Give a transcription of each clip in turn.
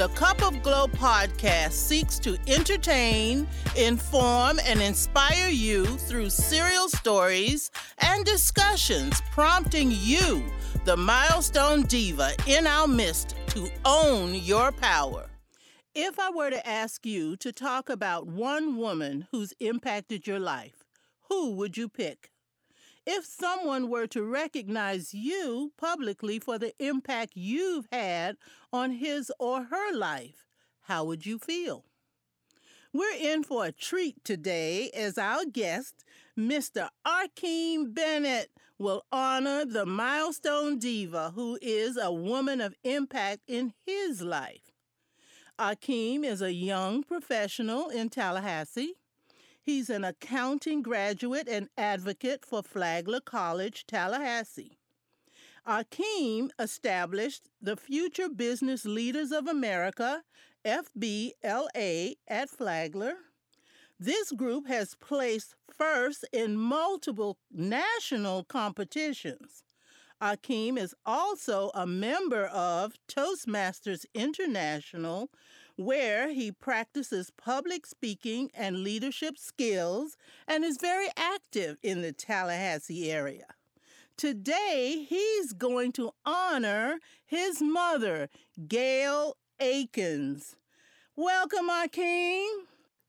The Cup of Glo podcast seeks to entertain, inform, and inspire you through serial stories and discussions, prompting you, the milestone diva in our midst, to own your power. If I were to ask you to talk about one woman who's impacted your life, who would you pick? If someone were to recognize you publicly for the impact you've had on his or her life, how would you feel? We're in for a treat today as our guest, Mr. Aakeem Bennett, will honor the milestone diva who is a woman of impact in his life. Aakeem is a young professional in Tallahassee. He's an accounting graduate and advocate for Flagler College, Tallahassee. Aakeem established the Future Business Leaders of America, FBLA, at Flagler. This group has placed first in multiple national competitions. Aakeem is also a member of Toastmasters International, where he practices public speaking and leadership skills and is very active in the Tallahassee area. Today, he's going to honor his mother, Gail Akins. Welcome, Aakeem.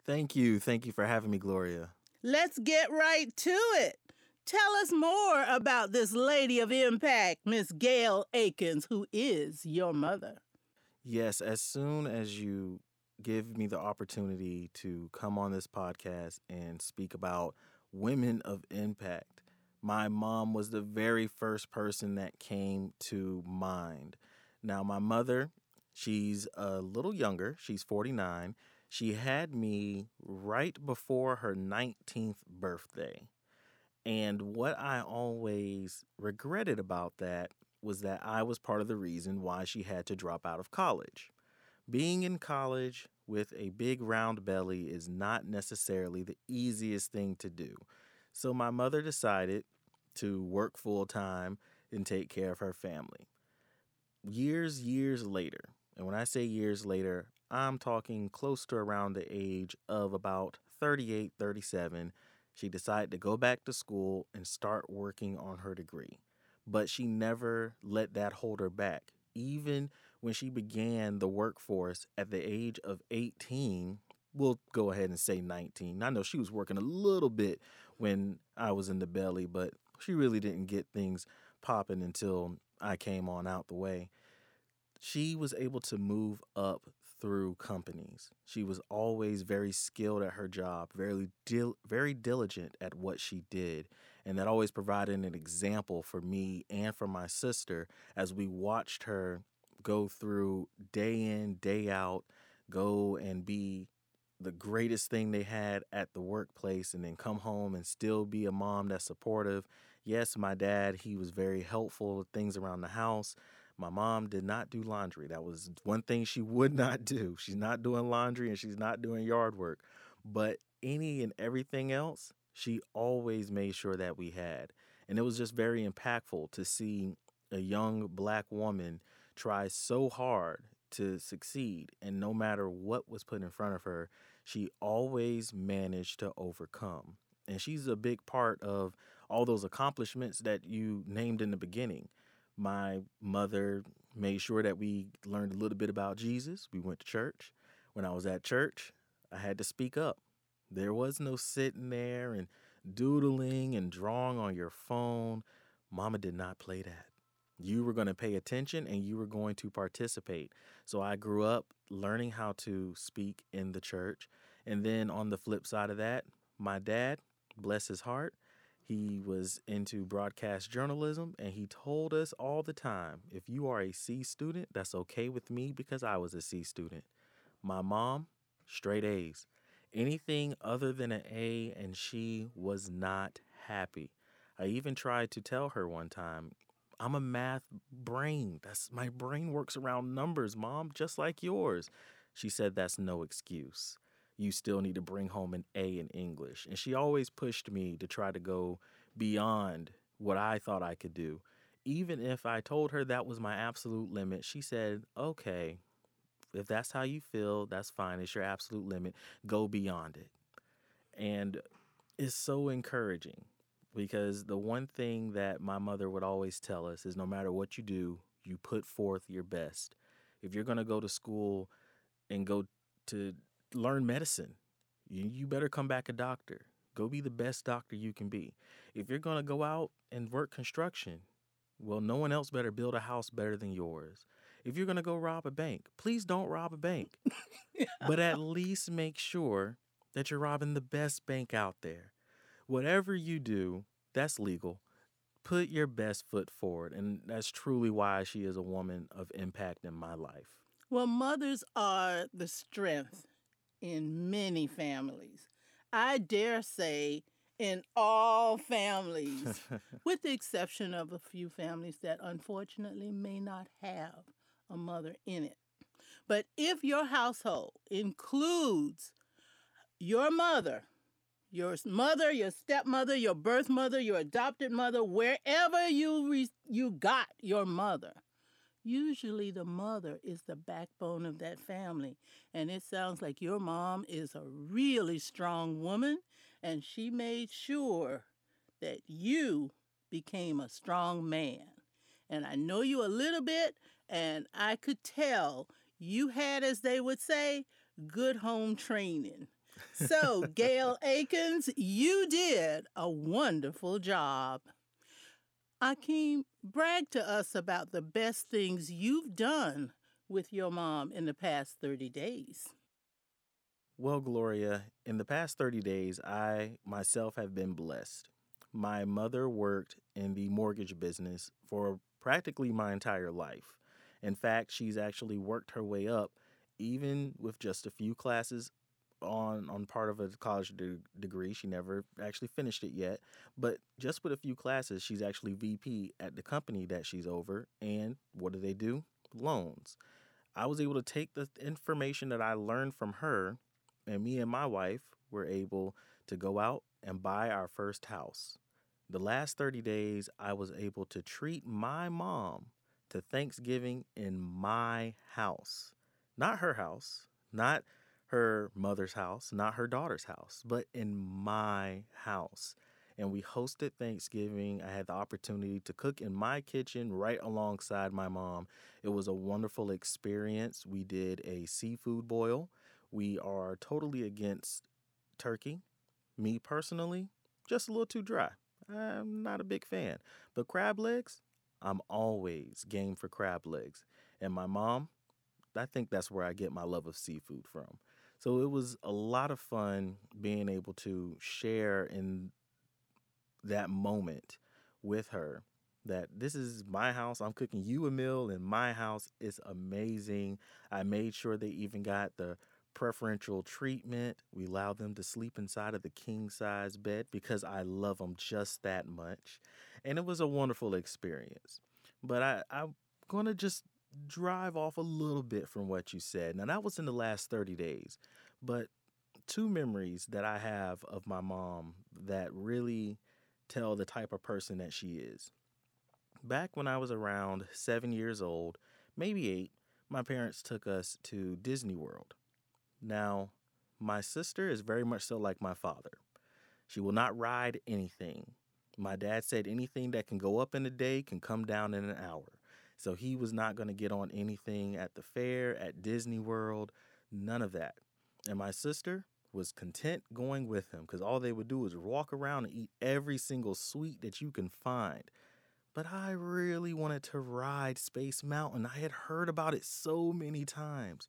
Thank you. Thank you for having me, Gloria. Let's get right to it. Tell us more about this lady of impact, Miss Gail Akins, who is your mother. Yes, as soon as you give me the opportunity to come on this podcast and speak about women of impact, my mom was the very first person that came to mind. Now, my mother, she's a little younger, she's 49. She had me right before her 19th birthday. And what I always regretted about that was that I was part of the reason why she had to drop out of college. Being in college with a big round belly is not necessarily the easiest thing to do. So my mother decided to work full time and take care of her family. Years, years later, and when I say years later, I'm talking close to around the age of about 38, 37 she decided to go back to school and start working on her degree. But she never let that hold her back. Even when she began the workforce at the age of 18, we'll go ahead and say 19. I know she was working a little bit when I was in the belly, but she really didn't get things popping until I came on out the way. She was able to move up through companies. She was always very skilled at her job, very dil- very diligent at what she did, and that always provided an example for me and for my sister as we watched her go through day in, day out, go and be the greatest thing they had at the workplace and then come home and still be a mom that's supportive. Yes, my dad, he was very helpful with things around the house, my mom did not do laundry. That was one thing she would not do. She's not doing laundry and she's not doing yard work. But any and everything else, she always made sure that we had. And it was just very impactful to see a young black woman try so hard to succeed. And no matter what was put in front of her, she always managed to overcome. And she's a big part of all those accomplishments that you named in the beginning my mother made sure that we learned a little bit about Jesus. We went to church. When I was at church, I had to speak up. There was no sitting there and doodling and drawing on your phone. Mama did not play that. You were going to pay attention and you were going to participate. So I grew up learning how to speak in the church. And then on the flip side of that, my dad, bless his heart, he was into broadcast journalism and he told us all the time if you are a C student, that's okay with me because I was a C student. My mom, straight A's. Anything other than an A, and she was not happy. I even tried to tell her one time, I'm a math brain. That's my brain works around numbers, mom, just like yours. She said that's no excuse. You still need to bring home an A in English. And she always pushed me to try to go beyond what I thought I could do. Even if I told her that was my absolute limit, she said, okay, if that's how you feel, that's fine. It's your absolute limit. Go beyond it. And it's so encouraging because the one thing that my mother would always tell us is no matter what you do, you put forth your best. If you're going to go to school and go to learn medicine, you, you better come back a doctor. Go be the best doctor you can be. If you're going to go out and work construction, well, no one else better build a house better than yours. If you're going to go rob a bank, please don't rob a bank. yeah. But at least make sure that you're robbing the best bank out there. Whatever you do, that's legal. Put your best foot forward. And that's truly why she is a woman of impact in my life. Well, mothers are the strength in many families. I dare say in all families, with the exception of a few families that unfortunately may not have a mother in it. But if your household includes your mother, your mother, your stepmother, your birth mother, your adopted mother, wherever you re- you got your mother, usually the mother is the backbone of that family. And it sounds like your mom is a really strong woman and she made sure that you became a strong man. And I know you a little bit, and I could tell you had, as they would say, good home training. So, Gail Akins, you did a wonderful job. Aakeem, brag to us about the best things you've done with your mom in the past 30 days. Well, Gloria, in the past 30 days, I myself have been blessed. My mother worked in the mortgage business for practically my entire life. In fact, she's actually worked her way up, even with just a few classes on on part of a college de- degree. She never actually finished it yet, but just with a few classes, she's actually VP at the company that she's over. And what do they do? Loans. I was able to take the information that I learned from her and me and my wife were able to go out and buy our first house. The last 30 days, I was able to treat my mom to Thanksgiving in my house. Not her house, not her mother's house, not her daughter's house, but in my house. And we hosted Thanksgiving. I had the opportunity to cook in my kitchen right alongside my mom. It was a wonderful experience. We did a seafood boil we are totally against turkey. Me personally, just a little too dry. I'm not a big fan. But crab legs, I'm always game for crab legs. And my mom, I think that's where I get my love of seafood from. So it was a lot of fun being able to share in that moment with her that this is my house. I'm cooking you a meal in my house. It's amazing. I made sure they even got the preferential treatment. We allow them to sleep inside of the king size bed because I love them just that much. And it was a wonderful experience. But I, I'm going to just drive off a little bit from what you said. Now, that was in the last 30 days. But two memories that I have of my mom that really tell the type of person that she is. Back when I was around seven years old, maybe eight, my parents took us to Disney World. Now, my sister is very much so like my father. She will not ride anything. My dad said anything that can go up in a day can come down in an hour. So he was not going to get on anything at the fair, at Disney World, none of that. And my sister was content going with him because all they would do was walk around and eat every single sweet that you can find. But I really wanted to ride Space Mountain. I had heard about it so many times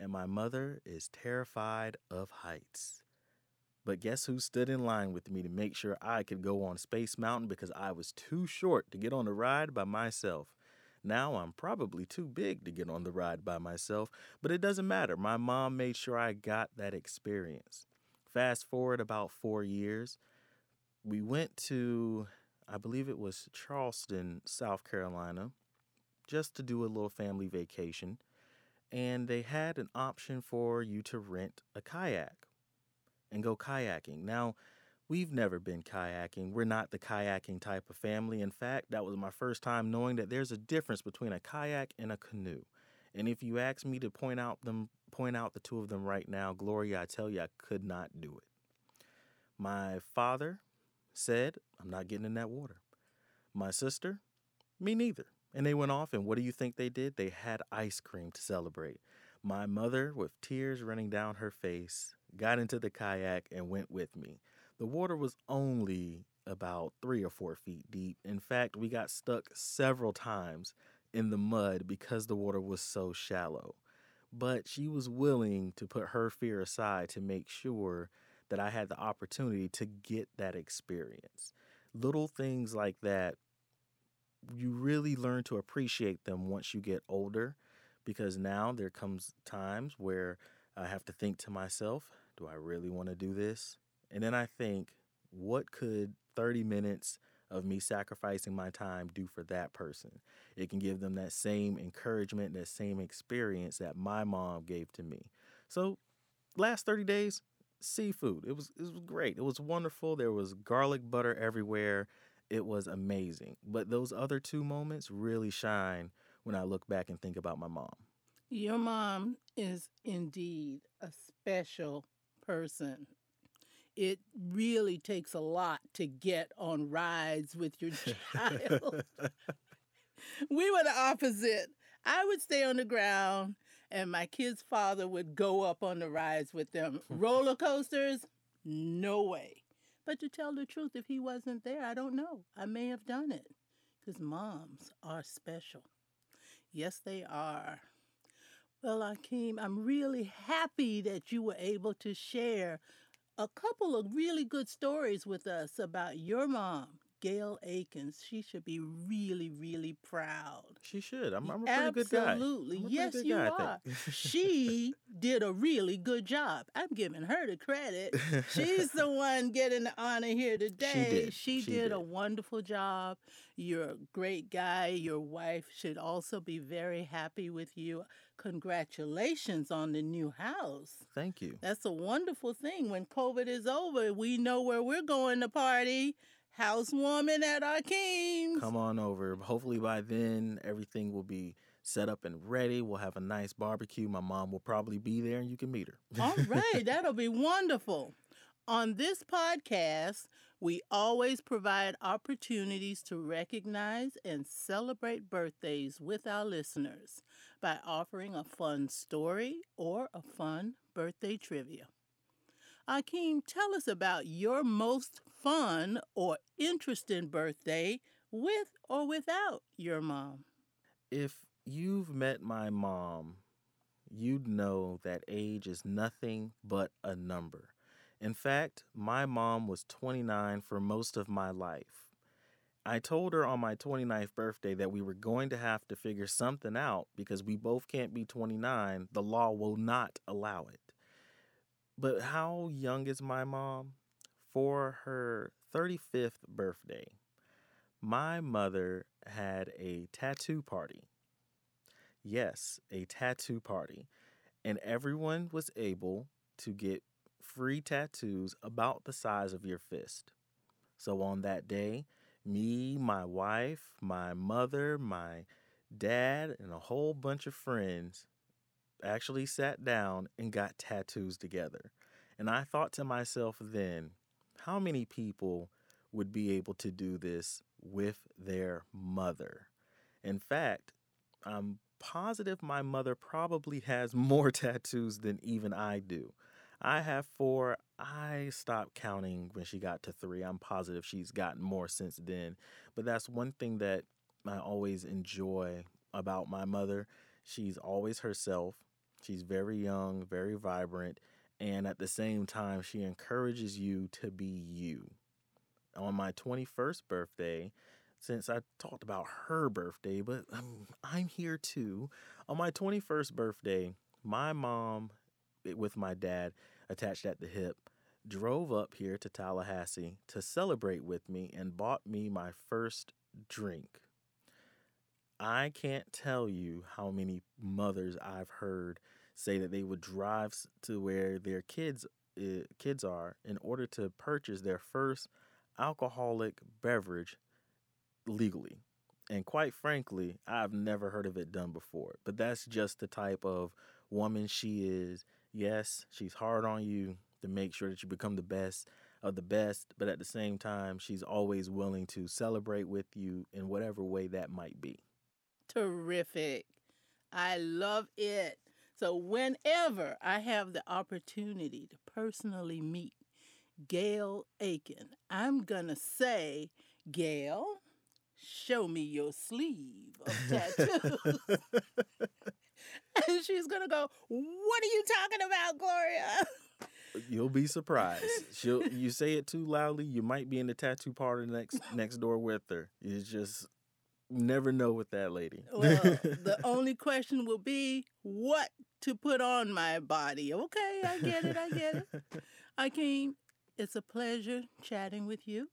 and my mother is terrified of heights. But guess who stood in line with me to make sure I could go on Space Mountain because I was too short to get on the ride by myself? Now I'm probably too big to get on the ride by myself, but it doesn't matter. My mom made sure I got that experience. Fast forward about four years, we went to, I believe it was Charleston, South Carolina, just to do a little family vacation. And they had an option for you to rent a kayak and go kayaking. Now, we've never been kayaking. We're not the kayaking type of family. In fact, that was my first time knowing that there's a difference between a kayak and a canoe. And if you ask me to point out them point out the two of them right now, Gloria, I tell you I could not do it. My father said, I'm not getting in that water. My sister, me neither. And they went off, and what do you think they did? They had ice cream to celebrate. My mother, with tears running down her face, got into the kayak and went with me. The water was only about three or four feet deep. In fact, we got stuck several times in the mud because the water was so shallow. But she was willing to put her fear aside to make sure that I had the opportunity to get that experience. Little things like that, you really learn to appreciate them once you get older because now there comes times where I have to think to myself, do I really want to do this? And then I think, what could 30 minutes of me sacrificing my time do for that person? It can give them that same encouragement, that same experience that my mom gave to me. So, last 30 days, seafood. It was it was great. It was wonderful. There was garlic butter everywhere. It was amazing. But those other two moments really shine when I look back and think about my mom. Your mom is indeed a special person. It really takes a lot to get on rides with your child. we were the opposite. I would stay on the ground, and my kid's father would go up on the rides with them. Roller coasters, no way. But to tell the truth, if he wasn't there, I don't know. I may have done it. Because moms are special. Yes, they are. Well, Aakeem, I'm really happy that you were able to share a couple of really good stories with us about your mom, Gail Akins. She should be really, really proud. She should. I'm, I'm a pretty good guy. Absolutely. Yes, you guy, are. she did a really good job. I'm giving her the credit. She's the one getting the honor here today. She did. She, She did, did. a wonderful job. You're a great guy. Your wife should also be very happy with you. Congratulations on the new house. Thank you. That's a wonderful thing. When COVID is over, we know where we're going to party. Housewarming at Aakeem's. Come on over. Hopefully by then everything will be set up and ready. We'll have a nice barbecue. My mom will probably be there and you can meet her. All right, that'll be wonderful. On this podcast, we always provide opportunities to recognize and celebrate birthdays with our listeners by offering a fun story or a fun birthday trivia. Aakeem, tell us about your most fun or interesting birthday with or without your mom. If you've met my mom, you'd know that age is nothing but a number. In fact, my mom was 29 for most of my life. I told her on my 29th birthday that we were going to have to figure something out because we both can't be 29. The law will not allow it. But how young is my mom? For her 35th birthday, my mother had a tattoo party. Yes, a tattoo party. And everyone was able to get free tattoos about the size of your fist. So on that day, me, my wife, my mother, my dad, and a whole bunch of friends actually sat down and got tattoos together. And I thought to myself then, how many people would be able to do this with their mother? In fact, I'm positive my mother probably has more tattoos than even I do. I have four. I stopped counting when she got to three. I'm positive she's gotten more since then. But that's one thing that I always enjoy about my mother. She's always herself. She's very young, very vibrant, and at the same time, she encourages you to be you. On my 21st birthday, since I talked about her birthday, but um, I'm here too. On my 21st birthday, my mom, eh, with my dad attached at the hip, drove up here to Tallahassee to celebrate with me and bought me my first drink. I can't tell you how many mothers I've heard say that they would drive to where their kids uh, kids are in order to purchase their first alcoholic beverage legally. And quite frankly, I've never heard of it done before. But that's just the type of woman she is. Yes, she's hard on you to make sure that you become the best of the best, but at the same time, she's always willing to celebrate with you in whatever way that might be. Terrific. I love it. So, whenever I have the opportunity to personally meet Gail Akins, I'm going to say, Gail, show me your sleeve of tattoos. and she's to go, What are you talking about, Gloria? You'll be surprised. She'll you say it too loudly, you might be in the tattoo parlor next next door with her. You just never know with that lady. well, the only question will be what to put on my body. Okay, I get it. I get it. Aakeem. it's a pleasure chatting with you.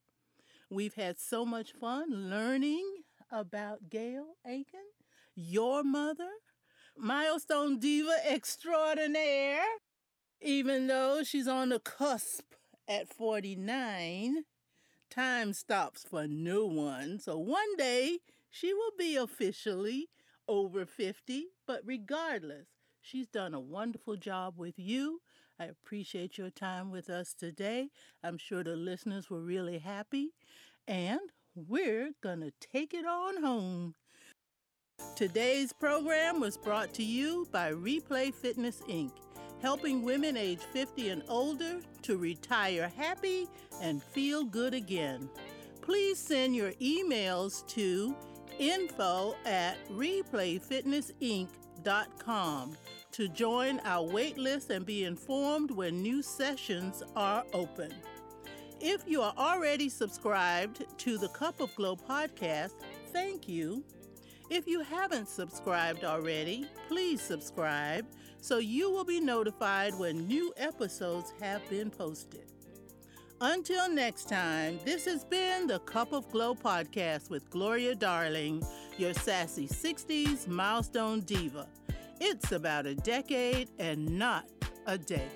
We've had so much fun learning about Gail Akins, your mother, milestone diva extraordinaire. Even though she's on the cusp at 49, time stops for no one. So one day she will be officially over 50, but regardless, she's done a wonderful job with you. I appreciate your time with us today. I'm sure the listeners were really happy, and we're going to take it on home. Today's program was brought to you by Replay Fitness Inc., helping women age 50 and older to retire happy and feel good again. Please send your emails to info at replayfitnessinc.com to join our waitlist and be informed when new sessions are open. If you are already subscribed to the Cup of Glo podcast, thank you. If you haven't subscribed already, please subscribe so you will be notified when new episodes have been posted. Until next time, this has been the Cup of Glo podcast with Gloria Darling, your sassy 60s milestone diva. It's about a decade and not a day.